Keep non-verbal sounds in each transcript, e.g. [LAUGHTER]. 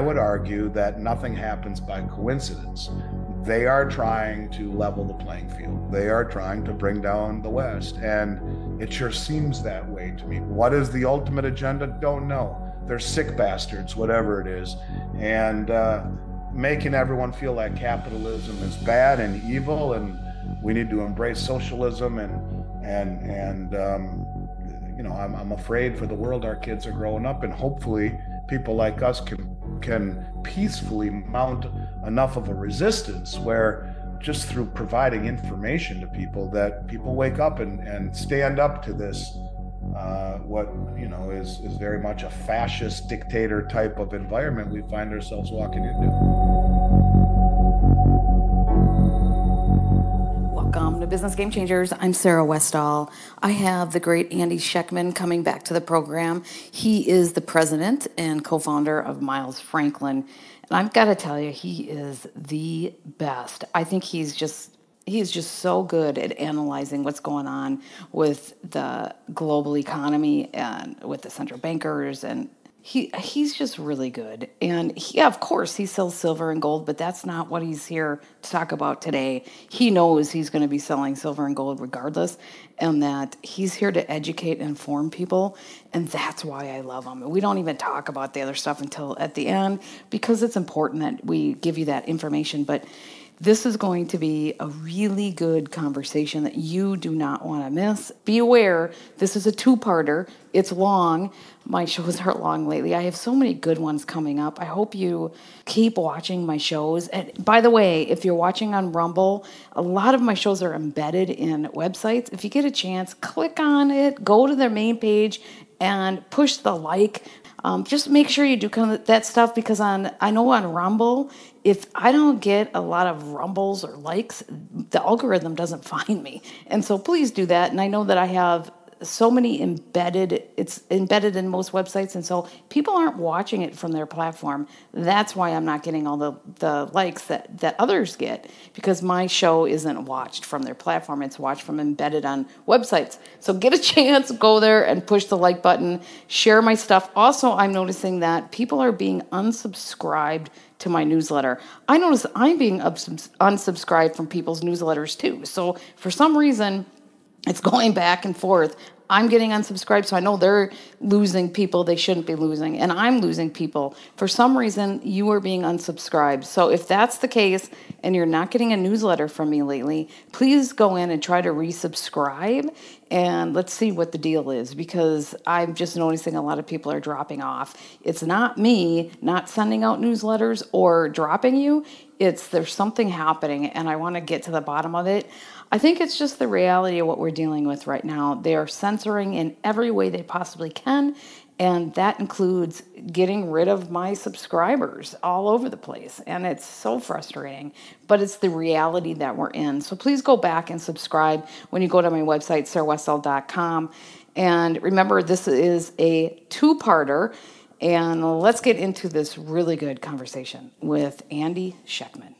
I would argue that nothing happens by coincidence. They are trying to level the playing field. They are trying to bring down the West. And it sure seems that way to me. What is the ultimate agenda? Don't know. They're sick bastards, whatever it is. And uh, making everyone feel like capitalism is bad and evil and we need to embrace socialism and and and um, you know I'm, I'm afraid for the world our kids are growing up and hopefully people like us can can peacefully mount enough of a resistance where just through providing information to people that people wake up and, and stand up to this uh, what you know is is very much a fascist dictator type of environment we find ourselves walking into. Business Game Changers. I'm Sarah Westall. I have the great Andy Schectman coming back to the program. He is the president and co-founder of Miles Franklin. And I've got to tell you, he is the best. I think he's just he's just so good at analyzing what's going on with the global economy and with the central bankers and he he's just really good and he, yeah, of course he sells silver and gold but that's not what he's here to talk about today he knows he's going to be selling silver and gold regardless and that he's here to educate and inform people and that's why i love him we don't even talk about the other stuff until at the end because it's important that we give you that information but this is going to be a really good conversation that you do not want to miss. Be aware, this is a two parter. It's long. My shows are long lately. I have so many good ones coming up. I hope you keep watching my shows. And by the way, if you're watching on Rumble, a lot of my shows are embedded in websites. If you get a chance, click on it, go to their main page, and push the like um, just make sure you do that stuff because on I know on Rumble, if I don't get a lot of rumbles or likes, the algorithm doesn't [LAUGHS] find me. And so please do that. And I know that I have so many embedded it's embedded in most websites and so people aren't watching it from their platform that's why i'm not getting all the, the likes that, that others get because my show isn't watched from their platform it's watched from embedded on websites so get a [LAUGHS] chance go there and push the like button share my stuff also i'm noticing that people are being unsubscribed to my newsletter. I notice I'm being unsubscribed from people's newsletters too. So for some reason, it's going back and forth. I'm getting unsubscribed, so I know they're losing people they shouldn't be losing, and I'm losing people. For some reason, you are being unsubscribed. So if that's the case and you're not getting a newsletter from me lately, please go in and try to resubscribe and let's see what the deal is because I'm just noticing a lot of people are dropping off. It's not me not sending out newsletters or dropping you, it's there's something happening, and I want to get to the bottom of it. I think it's just the reality of what we're dealing with right now. They are censoring in every way they possibly can, and that includes getting rid of my subscribers all over the place. And it's so frustrating, but it's the reality that we're in. So please go back and subscribe when you go to my website, sarahwestall.com. And remember, this is a two parter. And let's get into this really good conversation with Andy Schectman.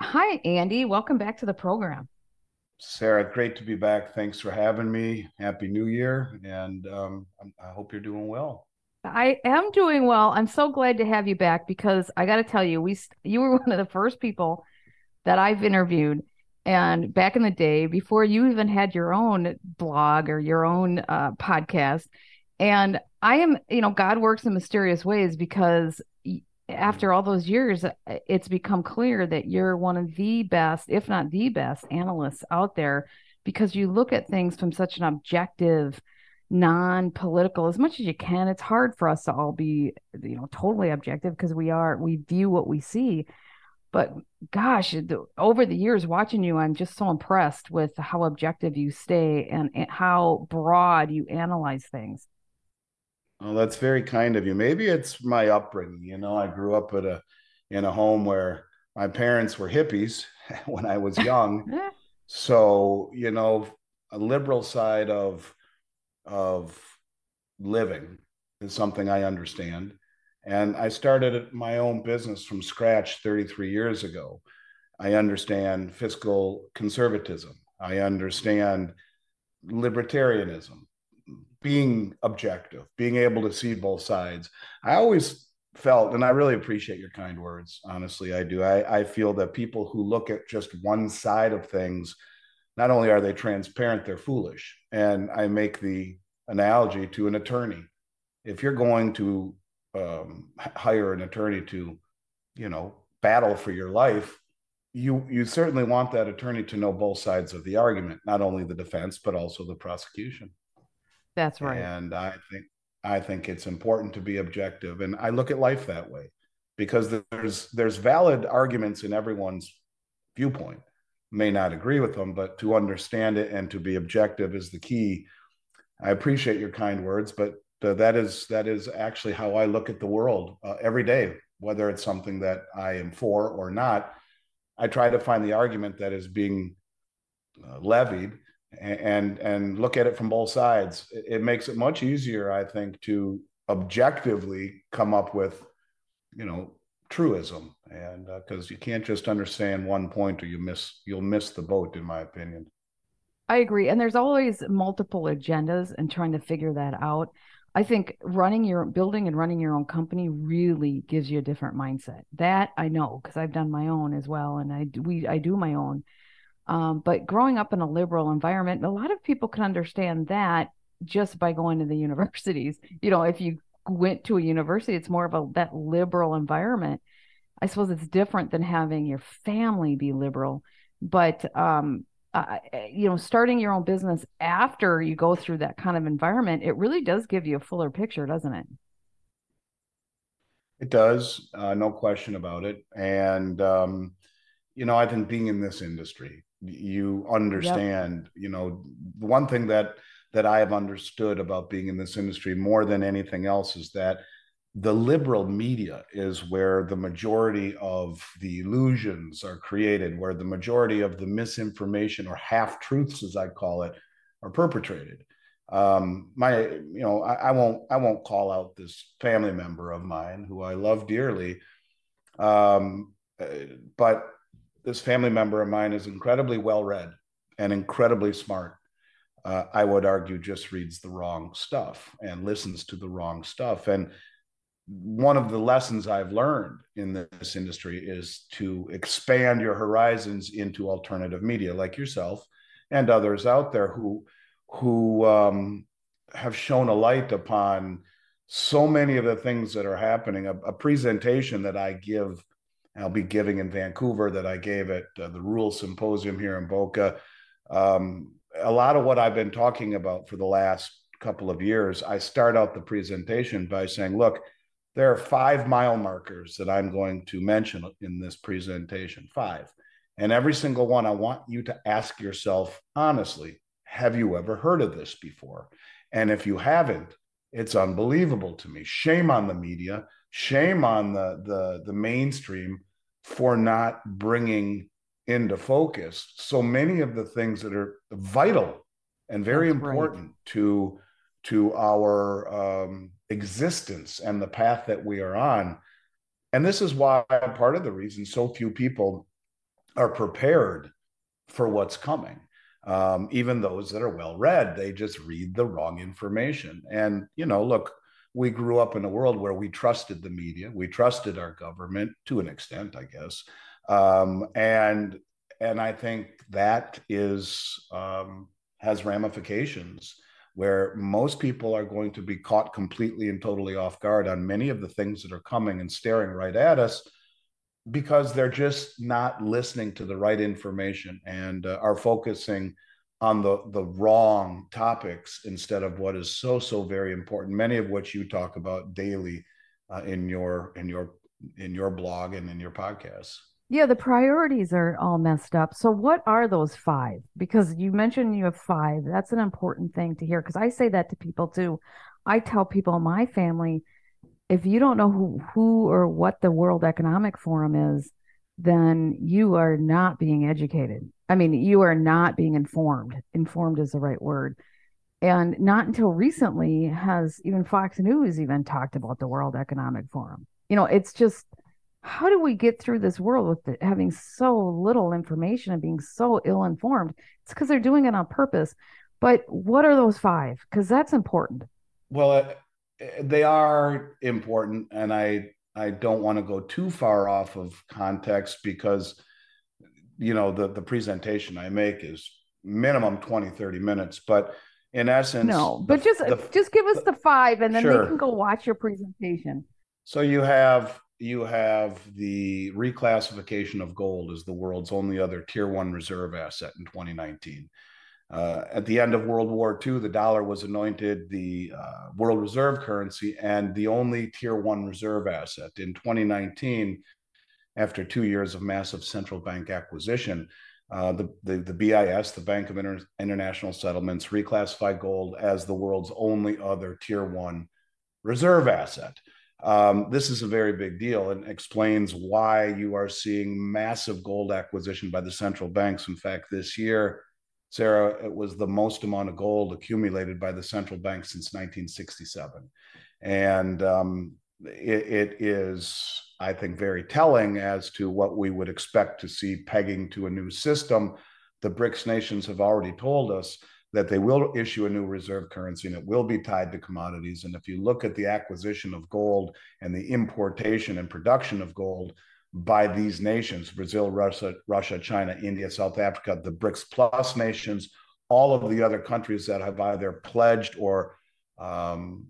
Hi, Andy. Welcome back to the program. Sarah, great to be back. Thanks for having me. Happy New Year. And um, I hope you're doing well. I am doing well. I'm so glad to have you back because I got to tell you, we you were [LAUGHS] one of the first people that I've interviewed. And back in the day, before you even had your own blog or your own uh, podcast, and I am, you know, God works in mysterious ways because after all those years, uh, it's become clear that you're one of the best, if not the best, analysts out there because you look at things from such an objective, non-political as much as you can. It's hard for us to all be, you know, totally objective because we are we view what we see. But gosh, over the years watching you, I'm just so impressed with how objective you stay and, and how broad you analyze things. Well, that's very kind of you. Maybe it's my upbringing. You know, I grew up at a in a home where my parents were hippies [LAUGHS] when I was young. [LAUGHS] so, you know, a liberal side of of living is something I understand. And I started my own business from scratch 33 years ago. I understand fiscal conservatism. I understand libertarianism being objective, being able to see both sides. I always felt, and I really appreciate your kind words. Honestly, I do. I, I feel that people who look at just one side of things, not only are they transparent, they're foolish. And I make the analogy to an attorney. If you're going to um, hire an attorney to, you know, battle for your life, you you certainly want that attorney to know both sides of the argument, not only the defense but also the prosecution. That's right. And I think I think it's important to be objective, and I look at life that way because there's there's valid arguments in everyone's viewpoint. May not agree with them, but to understand it and to be objective is the key. I appreciate your kind words, but that is that is actually how I look at the world uh, every day, whether it's something that I am for or not. I try to find the argument that is being uh, levied and, and, look at it from both sides. It, it, makes it much easier, I think, to objectively come up with, you know, truism, and because uh, you can't just understand one point or you miss you'll miss the boat, in my opinion. I agree, and there's always multiple agendas and trying to figure that out. I think running your building and running your own company really gives you a different mindset. That I know because I've done my own as well, and I we I do my own. Um, but growing up in a liberal environment, a lot of people can understand that just by going to the [LAUGHS] universities. You know, if you went to a university, it's more of a that liberal environment. I suppose it's different than having your family be liberal, but um, uh, you know, starting your own business after you go through that kind of environment, it really does give you a fuller picture, doesn't it? It does, uh, no question about it. And, um, you know, I think being in this industry, you understand, yep. you know, one thing that that I have understood about being in this industry more than anything else is that the liberal media is where the majority of the illusions are created, where the majority of the misinformation or half truths, as I call it, are perpetrated. Um, my, you know, I, I, won't, I won't call out this family member of mine who I love dearly, um, but this family member of mine is incredibly well read and incredibly smart. Uh, I would argue just reads the wrong stuff and listens to the wrong stuff. And one of the lessons I've learned in this industry is to expand your horizons into alternative media, like yourself and others out there who who um, have shown a light upon so many of the things that are happening. A, a, presentation that I give, I'll be giving in Vancouver, that I gave at uh, the Rule Symposium here in Boca. Um, a lot of what I've been talking about for the last couple of years, I start out the presentation by saying, look there are five mile markers that I'm going to mention in this presentation, five. And every single one, I want you to ask yourself honestly, have you ever heard of this before? And if you haven't, it's unbelievable to me. Shame on the media, shame on the, the, the mainstream for not bringing into focus so many of the things that are vital and very That's important right. to to our um, existence and the path that we are on. And this is why part of the reason so few people are prepared for what's coming. Um, even those that are well read, they just read the wrong information. And, you know, look, we grew up in a world where we trusted the media, we trusted our government to an extent, I guess. Um, and and I think that is um, has ramifications where most people are going to be caught completely and totally off guard on many of the things that are coming and staring right at us because they're just not listening to the right information and uh, are focusing on the the wrong topics instead of what is so so very important many of which you talk about daily uh, in your in your in your blog and in your podcasts yeah, the priorities are all messed up. So, what are those five? Because you mentioned you have five. That's an important thing to hear because I say that to people too. I tell people in my family if you don't know who, who or what the World Economic Forum is, then you are not being educated. I mean, you are not being informed. Informed is the right word. And not until recently has even Fox News even talked about the World Economic Forum. You know, it's just how do we get through this world with it, having so little information and being so ill informed? It's because they're doing it on purpose. But what are those five? Because that's important. Well, uh, they are important, and I I don't want to go too far off of context because you know the the presentation I make is minimum 20 30 minutes but in essence no but the, just the, just give us the five and then sure. they can go watch your presentation so you have you have the reclassification of gold as the world's only other tier one reserve asset in 2019 uh, at the end of World War II, the dollar was anointed the uh, world reserve currency and the only tier one reserve asset. In 2019, after two years of massive central bank acquisition, uh, the, the, the, BIS, the Bank of Inter- International Settlements, reclassified gold as the world's only other tier one reserve asset. Um, this is a very big deal and explains why you are seeing massive gold acquisition by the central banks. In fact, this year, Sarah, it was the most amount of gold accumulated by the central bank since 1967. And um, it, it is, I think, very telling as to what we would expect to see pegging to a new system. The BRICS nations have already told us that they will issue a new reserve currency and it will be tied to commodities. And if you look at the acquisition of gold and the importation and production of gold, by these nations Brazil, Russia, Russia, China, India, South Africa, the BRICS plus nations, all of the other countries that have either pledged or um,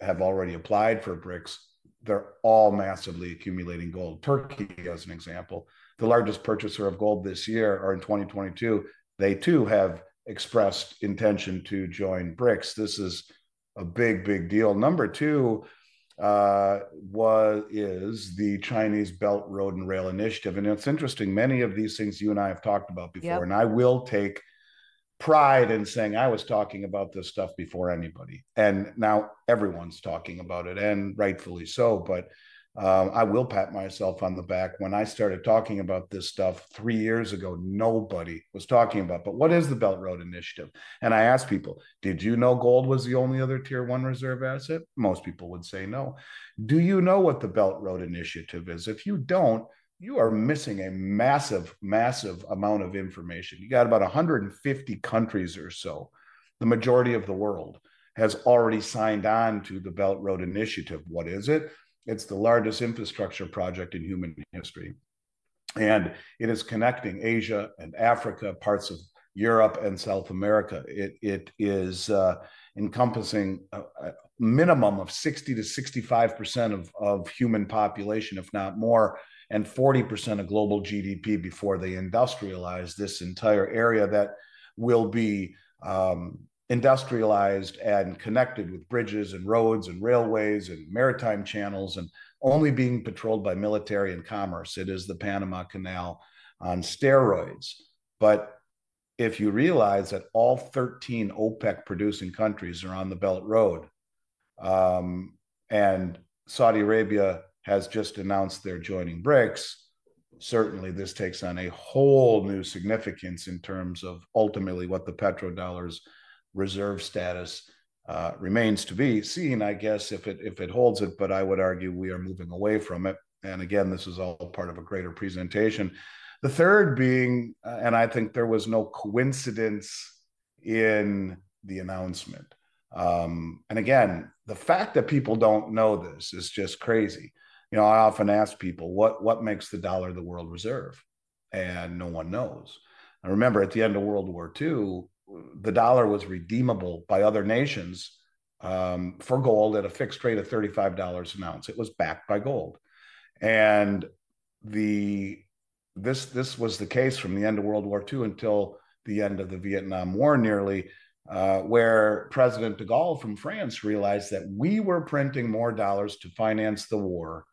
have already applied for BRICS, they're all massively accumulating gold. Turkey, as an example, the largest purchaser of gold this year or in 2022, they too have expressed intention to join BRICS. This is a big, big deal. Number two, uh, was is the Chinese Belt Road and Rail Initiative, and it's interesting. Many of these things you and I have talked about before, yep. and I will take pride in saying I was talking about this stuff before anybody, and now everyone's talking about it, and rightfully so. But um, I will pat myself on the back. When I started talking about this stuff three years ago, nobody was talking about. But what is the Belt Road Initiative? And I asked people, did you know gold was the only other tier one reserve asset? Most people would say no. Do you know what the Belt Road Initiative is? If you don't, you are missing a massive, massive amount of information. You got about 150 countries or so, the majority of the world has already signed on to the Belt Road Initiative. What is it? It's the largest infrastructure project in human history. And it is connecting Asia and Africa, parts of Europe and South America. It, it is uh, encompassing a, a, minimum of 60 to 65% of, of human population, if not more, and 40% of global GDP before they industrialize this entire area that will be um, industrialized and connected with bridges and roads and railways and maritime channels and only being patrolled by military and commerce. It is the Panama Canal on steroids. But if you realize that all 13 OPEC producing countries are on the Belt Road, um, and Saudi Arabia has just announced they're joining BRICS, certainly this takes on a whole new significance in terms of ultimately what the petrodollars reserve status uh, remains to be seen, I guess, if it if it holds it. But I would argue we are moving away from it. And again, this is all part of a greater presentation. The third being, uh, and I think there was no coincidence in the announcement. Um, and again, the fact that people don't know this is just crazy. You know, I often ask people, what what makes the dollar the world reserve? And no one knows. I remember at the end of World War II, the dollar was redeemable by other nations um, for gold at a fixed rate of $35 an ounce. It was backed by gold. And the this this was the case from the end of World War II until the end of the Vietnam War nearly, uh, where President de Gaulle from France realized that we were printing more dollars to finance the war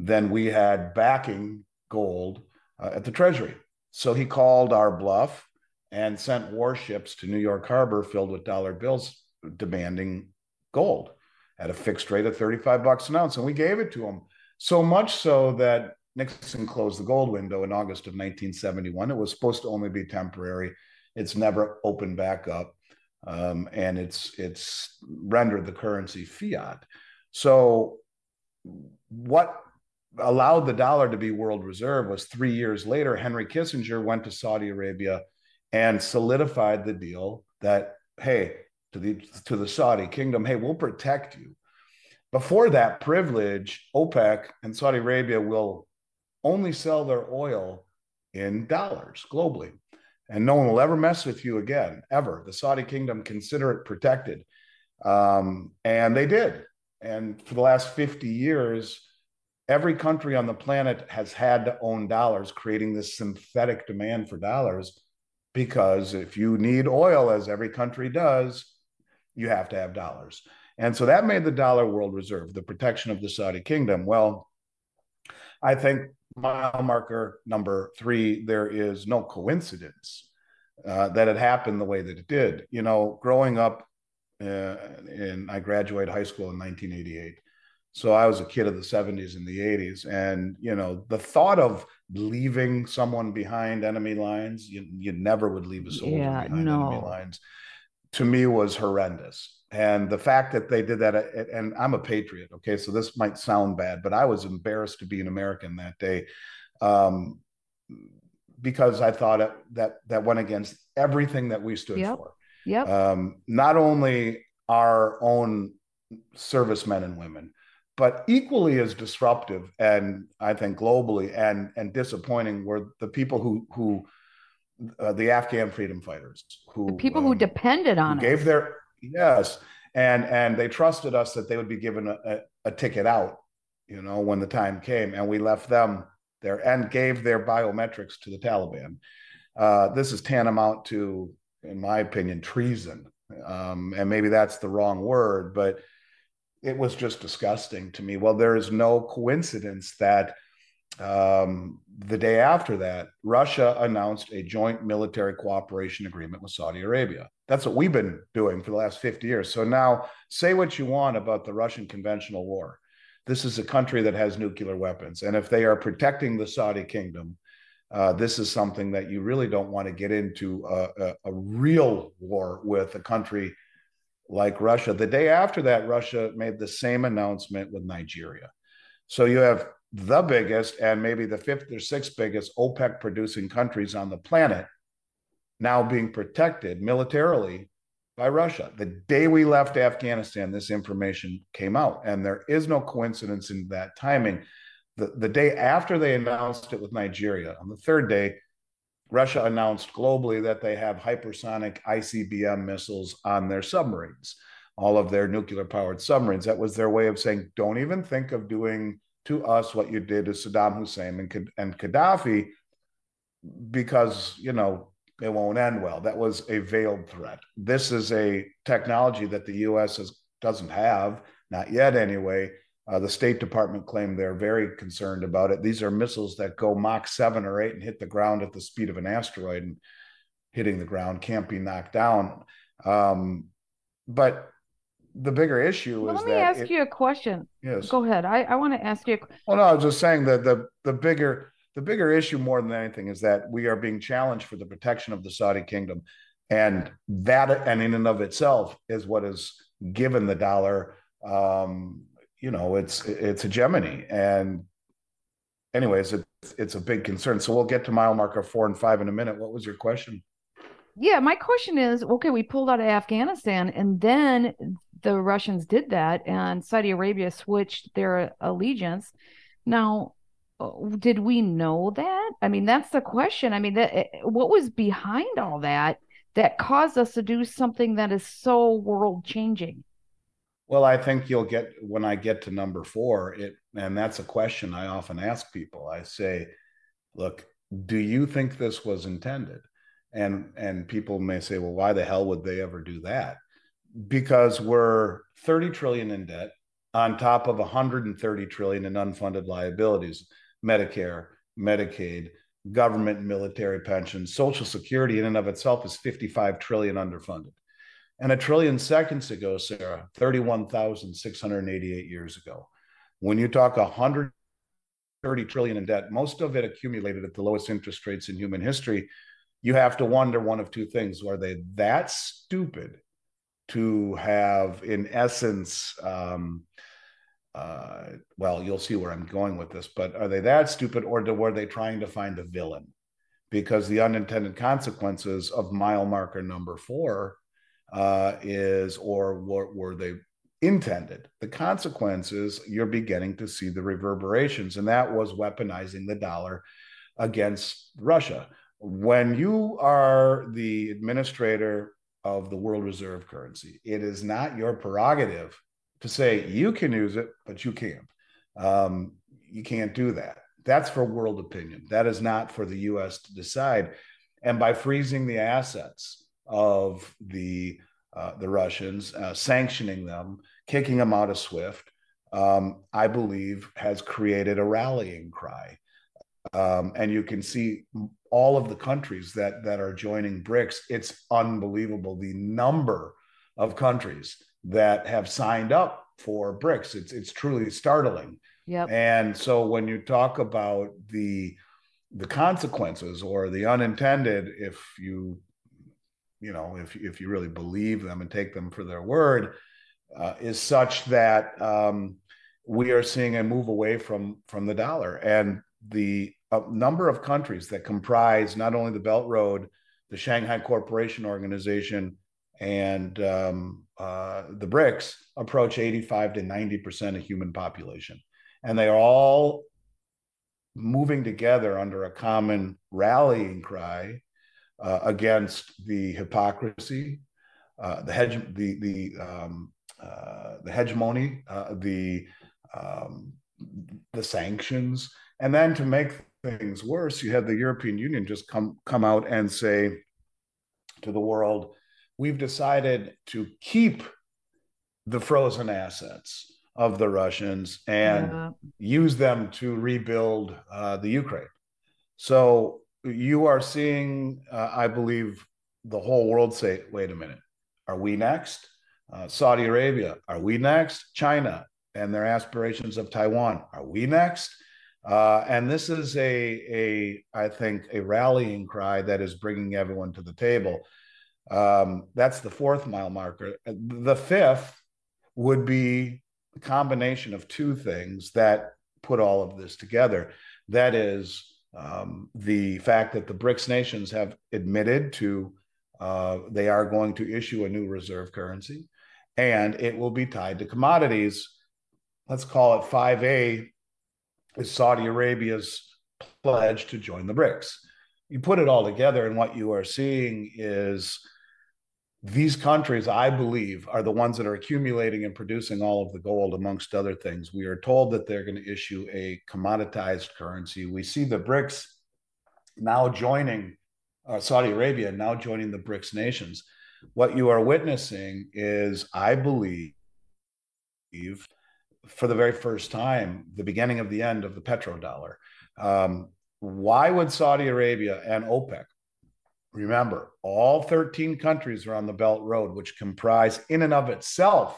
than we had backing gold uh, at the Treasury. So he called our bluff and sent warships to New York Harbor filled with dollar bills demanding gold at a fixed rate of 35 bucks an ounce. And we gave it to him. So much so that Nixon closed the gold window in August of 1971. It was supposed to only be temporary. It's never opened back up. Um, and it's it's rendered the currency fiat. So what allowed the dollar to be world reserve was three years later, Henry Kissinger went to Saudi Arabia and solidified the deal that hey to the to the Saudi kingdom, hey, we'll protect you. before that privilege, OPEC and Saudi Arabia will only sell their oil in dollars globally. And no one will ever mess with you again, ever. The Saudi kingdom consider it protected. Um, and they did. And for the last 50 years, every country on the planet has had to own dollars, creating this synthetic demand for dollars. Because if you need oil, as every country does, you have to have dollars. And so that made the dollar world reserve, the protection of the Saudi kingdom. Well, I think mile marker number three, there is no coincidence uh, that it happened the way that it did. You know, growing up, uh, in I graduated high school in 1988. So I was a kid of the 70s and the 80s. And, you know, the thought of leaving someone behind enemy lines, you, you never would leave a soldier yeah, behind no. enemy lines, to me was horrendous and the fact that they did that and i'm a patriot okay so this might sound bad but i was embarrassed to be an american that day um, because i thought it, that that went against everything that we stood yep. for yep. Um, not only our own servicemen and women but equally as disruptive and i think globally and and disappointing were the people who who uh, the afghan freedom fighters who the people um, who depended on who gave their Yes, and and they trusted us that they would be given a, a, a, ticket out, you know, when the time came, and we left them there and gave their biometrics to the Taliban. Uh, this is tantamount to, in my opinion, treason, um, and maybe that's the wrong word, but it was just disgusting to me. Well, there is no coincidence that um, the day after that, Russia announced a joint military cooperation agreement with Saudi Arabia. That's what we've been doing for the last 50 years. So now, say what you want about the Russian conventional war. This is a country that has nuclear weapons. And if they are protecting the Saudi kingdom, uh, this is something that you really don't want to get into a, a, a real war with a country like Russia. The day after that, Russia made the same announcement with Nigeria. So you have the biggest and maybe the fifth or sixth biggest OPEC producing countries on the planet now being protected militarily by Russia. The day we left Afghanistan, this information came out, and there is no coincidence in that timing. The, the day after they announced it with Nigeria, on the third day, Russia announced globally that they have hypersonic ICBM missiles on their submarines, all of their nuclear powered submarines. That was their way of saying, don't even think of doing to us what you did to Saddam Hussein and, and Gaddafi, because, you know, it won't end well. That was a veiled threat. This is a technology that the U.S. Has, doesn't have, not yet anyway. Uh, the State Department claimed they're very concerned about it. These are missiles that go Mach 7 or 8 and hit the ground at the speed of an asteroid and hitting the ground can't be knocked down. Um, but the bigger issue well, is let me ask it, you a question. Yes. Go ahead. I, I want to ask you. A... Well, no, I was just saying that the the bigger the bigger issue more than anything is that we are being challenged for the protection of the Saudi kingdom, and that and in and of itself is what has given the dollar, um, you know, it's it's hegemony. And anyways, it's it's a big concern. So we'll get to mile marker four and five in a minute. What was your question? Yeah, my question is okay, we pulled out of Afghanistan and then the Russians did that and Saudi Arabia switched their allegiance. Now, uh, did we know that? I mean, that's the question. I mean, that, eh, what was behind all that that caused us to do something that is so world changing? Well, I think you'll get when I get to number four, it and that's a question I often ask people. I say, look, do you think this was intended? And and people may say, well, why the hell would they ever do that? Because we're 30 trillion in debt on top of 130 trillion in unfunded liabilities. Medicare, Medicaid, government military pensions, Social Security in and of itself is 55 trillion underfunded. And a trillion seconds ago, Sarah, 31,688 years ago. When you talk 130 trillion in debt, most of it accumulated at the lowest interest rates in human history. You have to wonder one of two things. Are they that stupid to have, in essence, um, uh, well, you'll see where I'm going with this, but are they that stupid or were they trying to find a villain? Because the unintended consequences of mile marker number four uh, is, or were, were they intended. The consequences, you're beginning to see the reverberations, and that was weaponizing the dollar against Russia. When you are the administrator of the world reserve currency, it is not your prerogative to say you can use it, but you can't. Um, you can't do that. That's for world opinion. That is not for the US to decide. And by freezing the assets of the uh, the Russians, uh, sanctioning them, kicking them out of SWIFT, um, I believe has created a rallying cry. Um, and you can see all of the countries that that are joining BRICS. It's unbelievable the number of countries that have signed up for BRICS. It's it's truly startling. Yep. And so when you talk about the the consequences or the unintended, if you you know if if you really believe them and take them for their word, uh, is such that um, we are seeing a move away from from the dollar. And the a number of countries that comprise not only the Belt Road, the Shanghai Cooperation Organization, and um, uh, the BRICS approach 85 to 90 percent of human population, and they are all moving together under a common rallying cry uh, against the hypocrisy, uh, the hedge, the the um, uh, the hegemony, uh, the um, the sanctions, and then to make things worse, you had the European Union just come come out and say to the world, "We've decided to keep the frozen assets of the Russians and yeah. use them to rebuild uh, the Ukraine." So you are seeing, uh, I believe, the whole world say, "Wait a minute, are we next?" Uh, Saudi Arabia, are we next? China and their aspirations of Taiwan, are we next? Uh, and this is a, a, I think, a rallying cry that is bringing everyone to the table. Um, that's the fourth mile marker. The fifth would be a combination of two things that put all of this together. That is um, the fact that the BRICS nations have admitted to uh, they are going to issue a new reserve currency, and it will be tied to commodities. Let's call it 5A is Saudi Arabia's pledge to join the BRICS. You put it all together, and what you are seeing is these countries, I believe, are the ones that are accumulating and producing all of the gold, amongst other things. We are told that they're going to issue a commoditized currency. We see the BRICS now joining uh, Saudi Arabia, now joining the BRICS nations. What you are witnessing is, I believe, for the very first time the beginning of the end of the petrodollar. Um, why would Saudi Arabia and OPEC? Remember, all 13 countries are on the Belt Road, which comprise, in and of itself,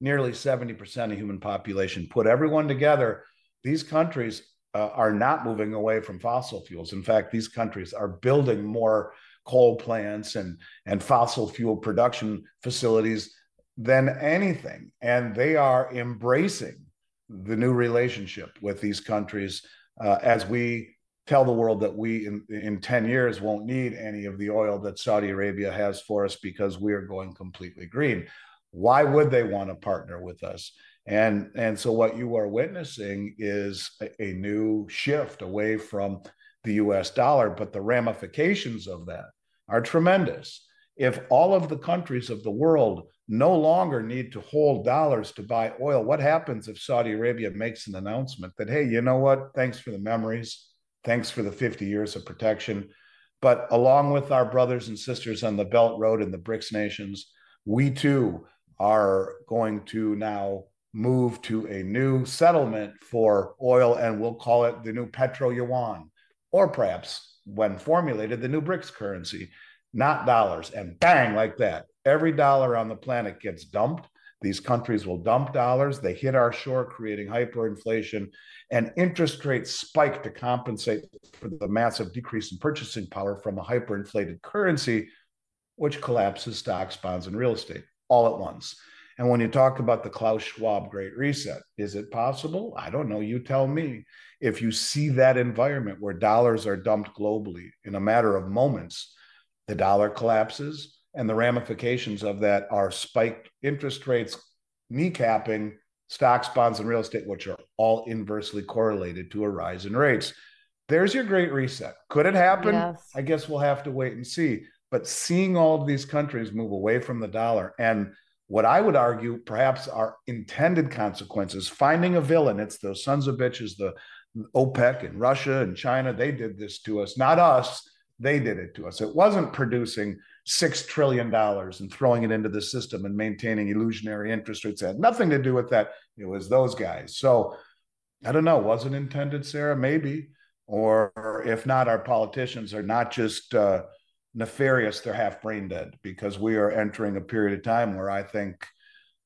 nearly 70% of human population. Put everyone together, these countries uh, are not moving away from fossil fuels. In fact, these countries are building more coal plants and, and fossil fuel production facilities than anything. And they are embracing the new relationship with these countries uh, as we tell the world that we in, in 10 years won't need any of the oil that Saudi Arabia has for us because we are going completely green. Why would they want to partner with us? And, and so what you are witnessing is a, a new shift away from the US dollar, but the ramifications of that are tremendous. If all of the countries of the world no longer need to hold dollars to buy oil. What happens if Saudi Arabia makes an announcement that, hey, you know what? Thanks for the memories. Thanks for the 50 years of protection. But along with our brothers and sisters on the Belt Road and the BRICS nations, we too are going to now move to a new settlement for oil, and we'll call it the new Petro Yuan, or perhaps when formulated, the new BRICS currency, not dollars. And bang, like that, every dollar on the planet gets dumped. These countries will dump dollars. They hit our shore, creating hyperinflation, and interest rates spike to compensate for the massive decrease in purchasing power from a hyperinflated currency, which collapses stocks, bonds, and real estate all at once. And when you talk about the Klaus Schwab Great Reset, is it possible? I don't know. You tell me. If you see that environment where dollars are dumped globally in a matter of moments, the dollar collapses, and the ramifications of that are spiked interest rates, kneecapping stocks, bonds, and real estate, which are all inversely correlated to a rise in rates. There's your great reset. Could it happen? Yes. I guess we'll have to wait and see. But seeing all of these countries move away from the dollar and what I would argue perhaps are intended consequences, finding a villain, it's those sons of bitches, the OPEC and Russia and China, they did this to us, not us. They did it to us. It wasn't producing $6 trillion and throwing it into the system and maintaining illusionary interest rates. It had nothing to do with that. It was those guys. So I don't know. Was it intended, Sarah? Maybe. Or if not, our politicians are not just uh, nefarious, they're half brain dead because we are entering a period of time where I think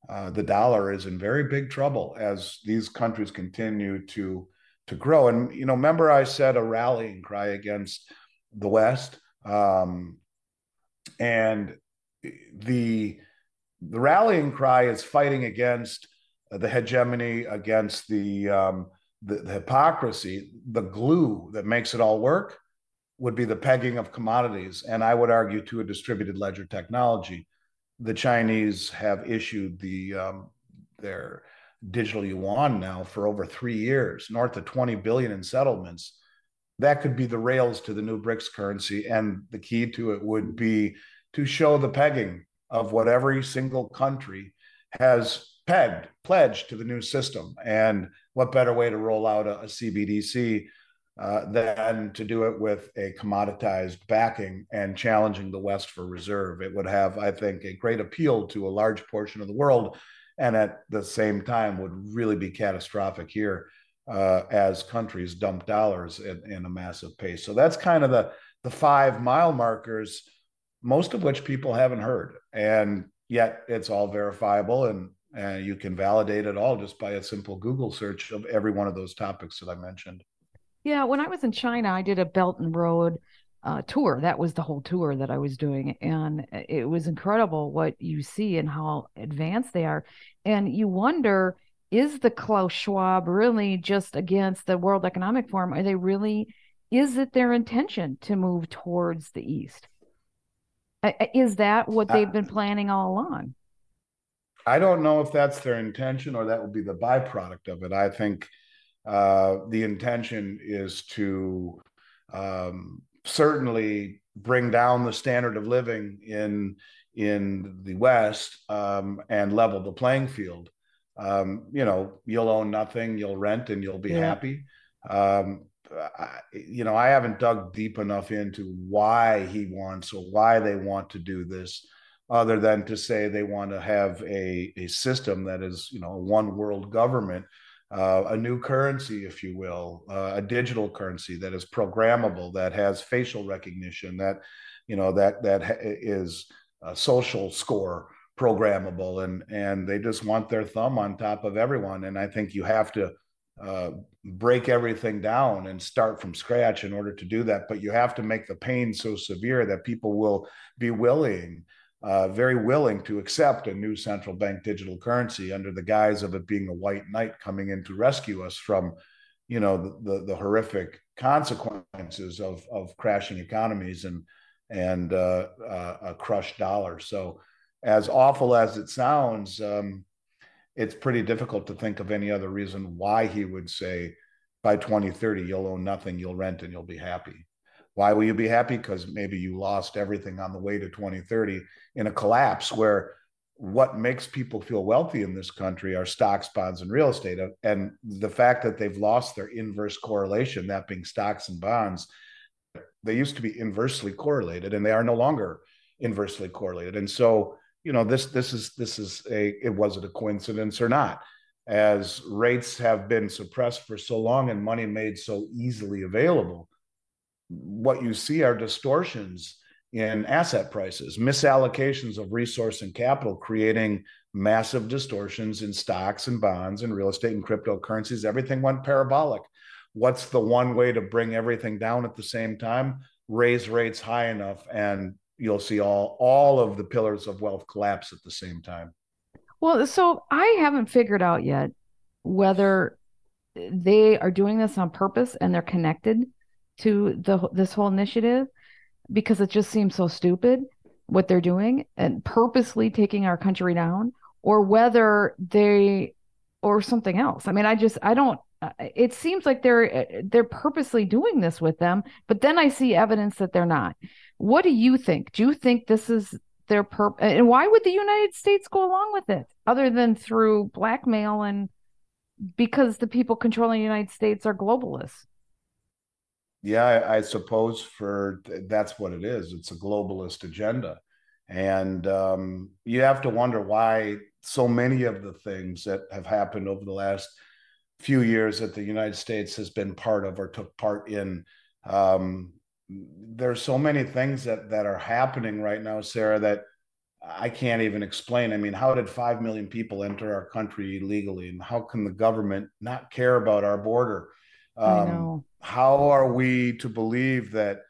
uh, the dollar is in very big trouble as these countries continue to to grow. And you know, remember I said a rallying cry against the West, um, and the the rallying cry is fighting against the hegemony, against the, um, the the hypocrisy, the glue that makes it all work would be the pegging of commodities, and I would argue to a distributed ledger technology. The Chinese have issued the um, their digital yuan now for over three years, north of 20 billion in settlements. That could be the rails to the new BRICS currency, and the key to it would be to show the pegging of what every single country has pegged, pledged to the new system. And what better way to roll out a, a CBDC uh, than to do it with a commoditized backing and challenging the West for reserve. It would have, I think, a great appeal to a large portion of the world, and at the same time would really be catastrophic here uh, as countries dump dollars in, in, a massive pace. So that's kind of the the five mile markers, most of which people haven't heard, and yet it's all verifiable and. and you can validate it all just by a simple Google search of every one of those topics that I mentioned. Yeah, when I was in China, I did a Belt and Road uh, tour. That was the whole tour that I was doing. And it was incredible what you see and how advanced they are. And you wonder is the Klaus Schwab really just against the World Economic Forum? Are they really, is it their intention to move towards the East? Is that what they've been planning all along? I don't know if that's their intention or that will be the byproduct of it. I think uh, the intention is to um, certainly bring down the standard of living in in the West um, and level the playing field. Um, you know, you'll own nothing, you'll rent, and you'll be yeah. happy. Um, I, you know, I haven't dug deep enough into why he wants or why they want to do this, other than to say they want to have a a system that is, you know, a one world government uh, a new currency, if you will, uh, a digital currency that is programmable, that has facial recognition, that you know that that is a social score programmable, and and they just want their thumb on top of everyone. And I think you have to uh, break everything down and start from scratch in order to do that. But you have to make the pain so severe that people will be willing uh, very willing to accept a new central bank digital currency under the guise of it being a white knight coming in to rescue us from, you know, the, the, the horrific consequences of, of crashing economies and and uh, uh, a crushed dollar. So, as awful as it sounds, um, it's pretty difficult to think of any other reason why he would say, by 2030, you'll own nothing, you'll rent, and you'll be happy. Why will you be happy? Because maybe you lost everything on the way to 2030 in a collapse where what makes people feel wealthy in this country are stocks, bonds, and real estate. And the fact that they've lost their inverse correlation, that being stocks and bonds, they used to be inversely correlated and they are no longer inversely correlated. And so, you know, this this is this is a it was it a coincidence or not? As rates have been suppressed for so long and money made so easily available, what you see are distortions in asset prices, misallocations of resource and capital, creating massive distortions in stocks and bonds and real estate and cryptocurrencies. Everything went parabolic. What's the one way to bring everything down at the same time? Raise rates high enough, and you'll see all all of the pillars of wealth collapse at the same time. Well, so I haven't figured out yet whether they are doing this on purpose and they're connected to the this whole initiative because it just seems so stupid what they're doing and purposely taking our country down or whether they or something else. I mean, I just I don't it seems like they're uh, they're purposely doing this with them, but then I see evidence that they're not. What do you think? Do you think this is their purpose? And why would the United States go along with it other than through blackmail and because the people controlling the United States are globalists? Yeah, I, I suppose for that's what it is. It's a globalist agenda. And um, you have to wonder why so many of the things that have happened over the last few years that the United States has been part of or took part in. Um, there's so many things that that are happening right now, Sarah, that I can't even explain. I mean, how did five million people enter our country illegally, and how can the government not care about our border? Um, how are we to believe that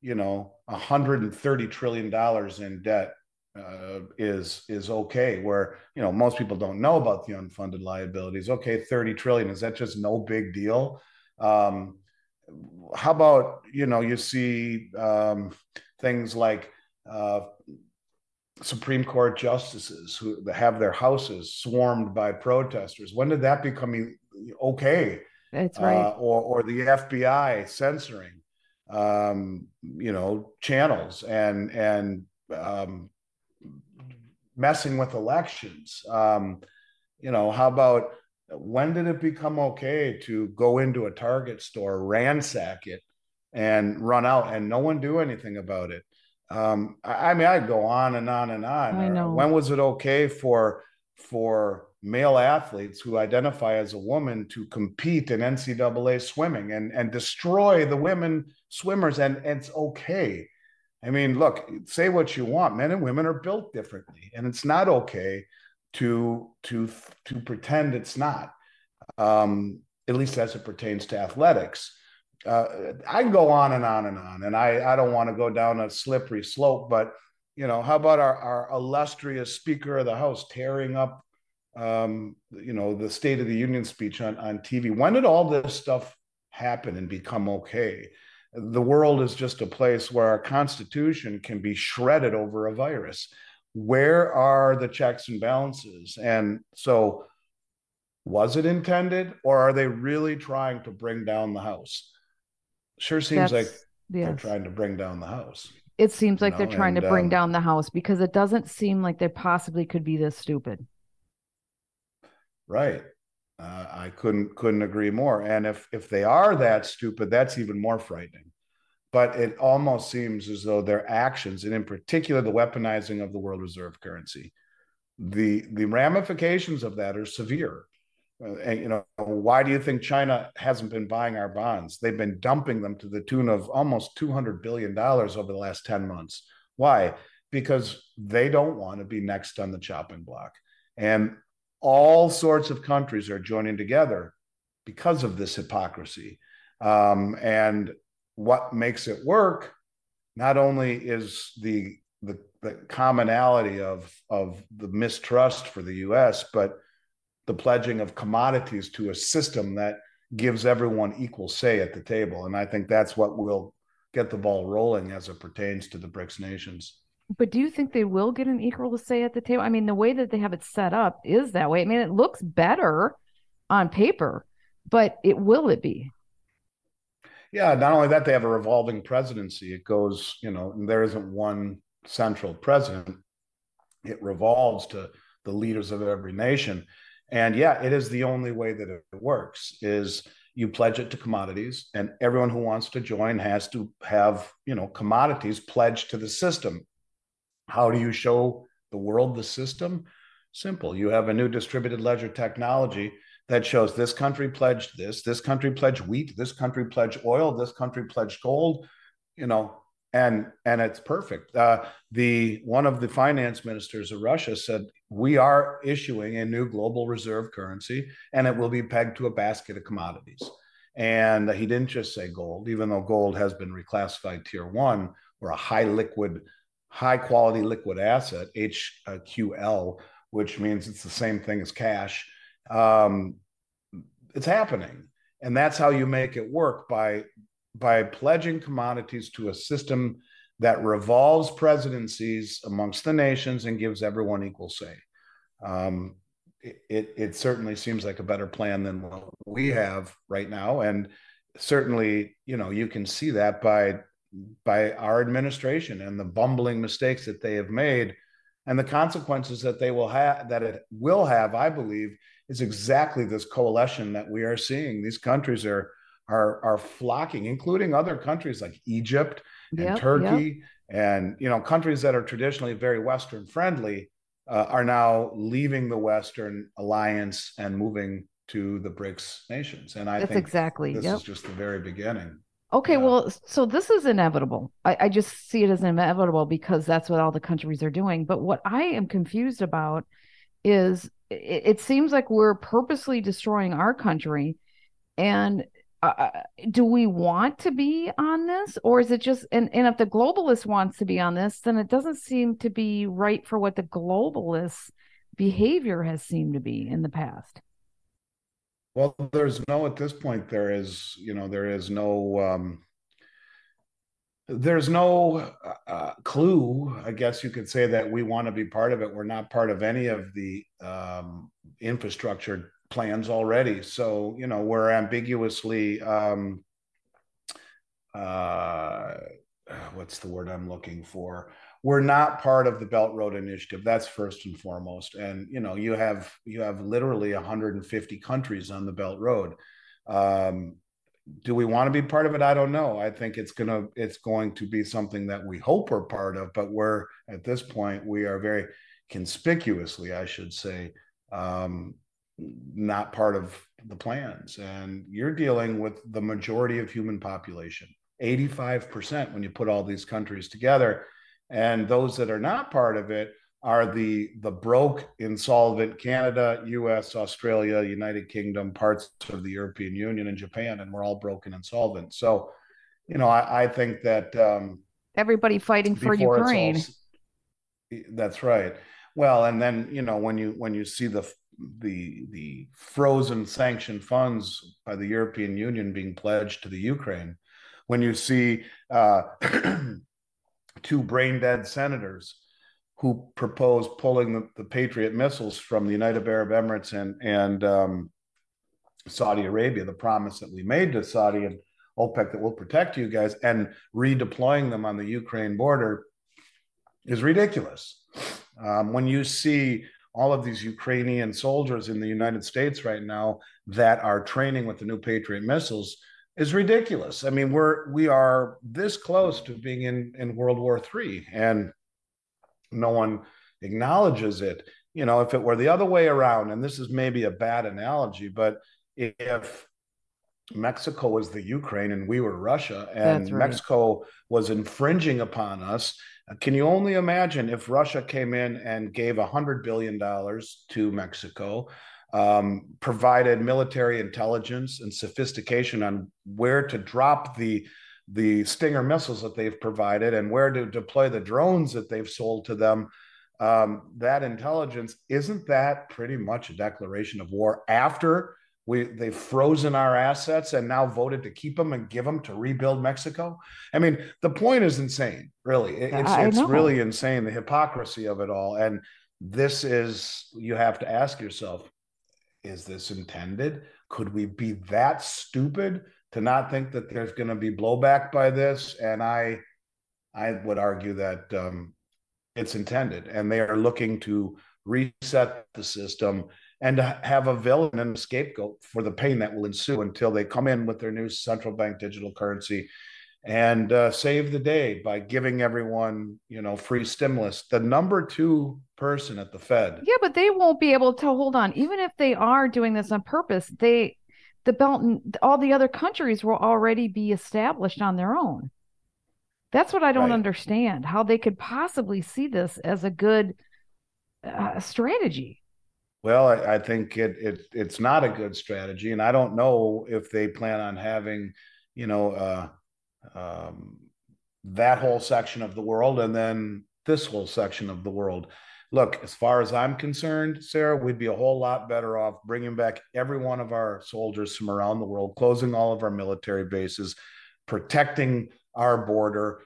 you know 130 trillion dollars in debt uh, is is okay where you know most people don't know about the unfunded liabilities. Okay 30 trillion is that just no big deal? Um, how about you know you see um, things like uh, supreme court justices who have their houses swarmed by protesters. When did that become okay? That's right. uh, or, or the fbi censoring um, you know channels and and um, messing with elections. Um, you know, how about when did it become okay to go into a Target store, ransack it, and run out, and no one do anything about it? Um, I, I mean, I go on and on and on. I know. When was it okay for for male athletes who identify as a woman to compete in NCAA swimming and and destroy the women swimmers, and, and it's okay. I mean, look, say what you want. Men and women are built differently, and it's not okay to to to pretend it's not. Um, at least as it pertains to athletics. Uh, I can go on and on and on, and I I don't want to go down a slippery slope, but you know, how about our our illustrious Speaker of the House tearing up, um, you know, the State of the Union speech on on TV? When did all this stuff happen and become okay? The world is just a place where our constitution can be shredded over a virus where are the checks and balances and so was it intended or are they really trying to bring down the house sure seems That's, like yes. they're trying to bring down the house it seems like know? they're trying and, to bring um, down the house because it doesn't seem like they possibly could be this stupid right uh, I couldn't couldn't agree more. And if if they are that stupid, that's even more frightening. But it almost seems as though their actions, and in particular the weaponizing of the world reserve currency, the the ramifications of that are severe. Uh, and you know, why do you think China hasn't been buying our bonds? They've been dumping them to the tune of almost two hundred billion dollars over the last ten months. Why? Because they don't want to be next on the chopping block. And all sorts of countries are joining together because of this hypocrisy. Um, and what makes it work not only is the, the, the commonality of, of the mistrust for the US, but the pledging of commodities to a system that gives everyone equal say at the table. And I think that's what will get the ball rolling as it pertains to the BRICS nations. But do you think they will get an equal say at the table? I mean, the way that they have it set up is that way. I mean, it looks better on paper, but it will it be? Yeah, not only that, they have a revolving presidency. It goes, you know, there isn't one central president. It revolves to the leaders of every nation. And yeah, it is the only way that it works is you pledge it to commodities and everyone who wants to join has to have, you know, commodities pledged to the system how do you show the world the system? Simple. You have a new distributed ledger technology that shows this country pledged this, this country pledged wheat, this country pledged oil, this country pledged gold, you know, and and it's perfect. Uh, the one of the finance ministers of Russia said we are issuing a new global reserve currency, and it will be pegged to a basket of commodities. And he didn't just say gold, even though gold has been reclassified tier one or a high liquid high quality liquid asset, HQL, which means it's the same thing as cash. Um, it's happening. And that's how you make it work by, by pledging commodities to a system that revolves presidencies amongst the nations and gives everyone equal say. um, it, it certainly seems like a better plan than what we have right now. And certainly, you know, you can see that by by our administration and the bumbling mistakes that they have made and the consequences that they will have that it will have i believe is exactly this coalition that we are seeing these countries are are are flocking including other countries like egypt and yep, turkey yep. and you know countries that are traditionally very western friendly uh, are now leaving the Western alliance and moving to the BRICS nations. And I That's think exactly this yep. is just the very beginning. Okay, yeah. well, so this is inevitable. I, I just see it as inevitable because that's what all the countries are doing. But what I am confused about is it, it seems like we're purposely destroying our country and uh, do we want to be on this or is it just and, and if the globalist wants to be on this then it doesn't seem to be right for what the globalist behavior has seemed to be in the past well there's no at this point there is you know there is no um there's no uh, uh clue i guess you could say that we want to be part of it we're not part of any of the um infrastructure plans already. So, you know, we're ambiguously, um, uh, what's the word I'm looking for? We're not part of the Belt Road Initiative. That's first and foremost. And you know, you have you have literally 150 countries on the Belt Road. Um, do we want to be part of it? I don't know. I think it's gonna it's going to be something that we hope we're part of, but we're at this point we are very conspicuously, I should say, um, not part of the plans. And you're dealing with the majority of human population, 85% when you put all these countries together. And those that are not part of it are the the broke, insolvent Canada, US, Australia, United Kingdom, parts of the European Union and Japan, and we're all broken insolvent. So, you know, I, I think that um, everybody fighting for Ukraine. All, that's right. Well, and then you know when you when you see the the the frozen sanctioned funds by the European Union being pledged to the Ukraine, when you see uh, [CLEARS THROAT] two brain dead senators who propose pulling the, the, Patriot missiles from the United Arab Emirates and and um, Saudi Arabia, the promise that we made to Saudi and OPEC that will protect you guys, and redeploying them on the Ukraine border is ridiculous. Um, when you see all of these Ukrainian soldiers in the United States right now that are training with the new Patriot missiles is ridiculous. I mean, we're we are this close to being in in World War III, and no one acknowledges it. You know, if it were the other way around, and this is maybe a bad analogy, but if Mexico was the Ukraine and we were Russia, and right. Mexico was infringing upon us uh, can you only imagine if Russia came in and gave $100 billion to Mexico, um, provided military intelligence and sophistication on where to drop the the Stinger missiles that they've provided and where to deploy the drones that they've sold to them. Um, that intelligence isn't that pretty much a declaration of war after we they've frozen our assets and now voted to keep them and give them to rebuild Mexico. I mean, the point is insane, really. It's it's really insane the hypocrisy of it all. And this is you have to ask yourself, is this intended? Could we be that stupid to not think that there's going to be blowback by this? And I I would argue that um, it's intended, and they are looking to reset the system and to have a villain and a scapegoat for the pain that will ensue until they come in with their new central bank digital currency and uh, save the day by giving everyone, you know, free stimulus. The number two person at the Fed. Yeah, but they won't be able to hold on. Even if they are doing this on purpose, they, the belt, and all the other countries will already be established on their own. That's what I don't right. understand. How they could possibly see this as a good uh, strategy. Well, I, I think it, it it's not a good strategy, and I don't know if they plan on having, you know, uh, um, that whole section of the world and then this whole section of the world. Look, as far as I'm concerned, Sarah, we'd be a whole lot better off bringing back every one of our soldiers from around the world, closing all of our military bases, protecting our border,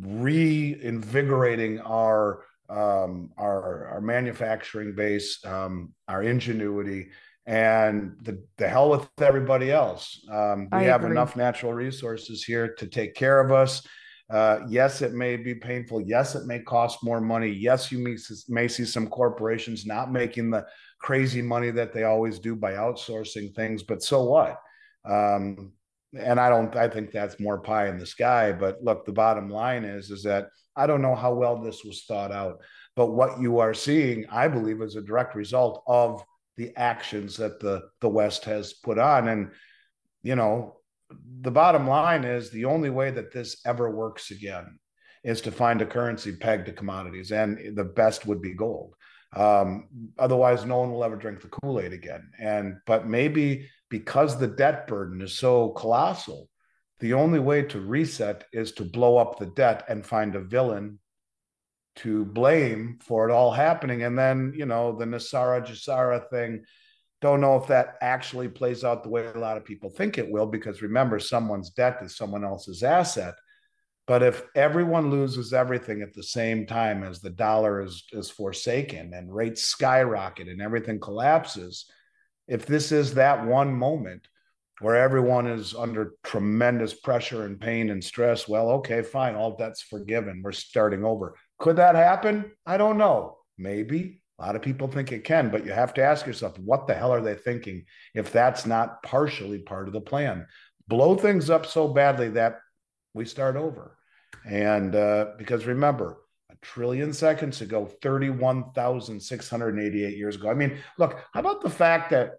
reinvigorating our um, our our manufacturing base, um, our ingenuity, and the the hell with everybody else. Um, we I have agree. enough natural resources here to take care of us. Uh, yes, it may be painful. Yes, it may cost more money. Yes, you may, may see some corporations not making the crazy money that they always do by outsourcing things, but so what? Um, and I don't, I think that's more pie in the sky. But look, the bottom line is, is that I don't know how well this was thought out, but what you are seeing, I believe, is a direct result of the actions that the the West has put on. And you know, the bottom line is the only way that this ever works again is to find a currency pegged to commodities, and the best would be gold. Um, otherwise, no one will ever drink the Kool Aid again. And but maybe because the debt burden is so colossal, the only way to reset is to blow up the debt and find a villain to blame for it all happening. And then, you know, the NESARA GESARA thing, don't know if that actually plays out the way a lot of people think it will, because remember, someone's debt is someone else's asset. But if everyone loses everything at the same time as the dollar is, is forsaken and rates skyrocket and everything collapses, if this is that one moment where everyone is under tremendous pressure and pain and stress, well, okay, fine, all debts forgiven. We're starting over. Could that happen? I don't know. Maybe. A lot of people think it can, but you have to ask yourself, what the hell are they thinking if that's not partially part of the plan? Blow things up so badly that we start over. And uh, because remember, a trillion seconds ago, 31,688 years ago. I mean, look, how about the fact that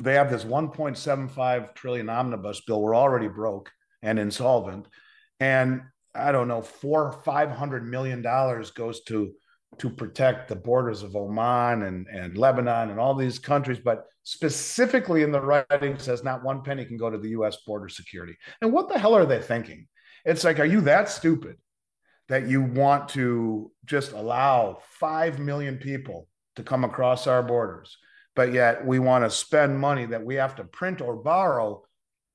they have this 1.75 trillion omnibus bill? We're already broke and insolvent. And I don't know, four, 500 million dollars goes to to protect the borders of Oman and, and Lebanon and all these countries, but specifically in the writing says not one penny can go to the US border security. And what the hell are they thinking? It's like, are you that stupid that you want to just allow 5 million people to come across our borders? But yet we want to spend money that we have to print or borrow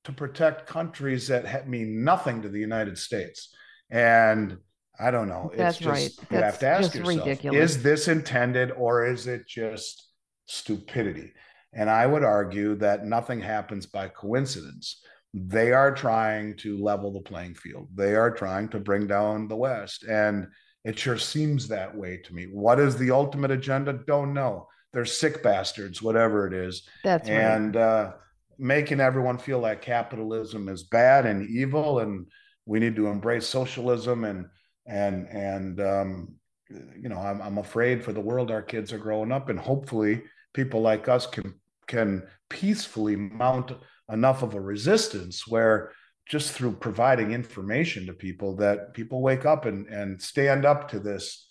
to protect countries that mean nothing to the United States. And I don't know. That's it's just, right. You That's have to ask yourself, ridiculous. is this intended or is it just stupidity? And I would argue that nothing happens by coincidence they are trying to level the playing field. They are trying to bring down the West. And it sure seems that way to me. What is the ultimate agenda? Don't know. They're sick bastards, whatever it is. That's right. and uh, making everyone feel like capitalism is bad and evil, and we need to embrace socialism. And and and um, you know, I'm I'm afraid for the world our kids are growing up, and hopefully people like us can can peacefully mount enough of a resistance where just through providing information to people that people wake up and, and stand up to this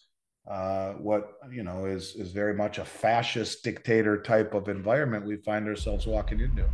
uh, what you know is is very much a fascist dictator type of environment we find ourselves walking into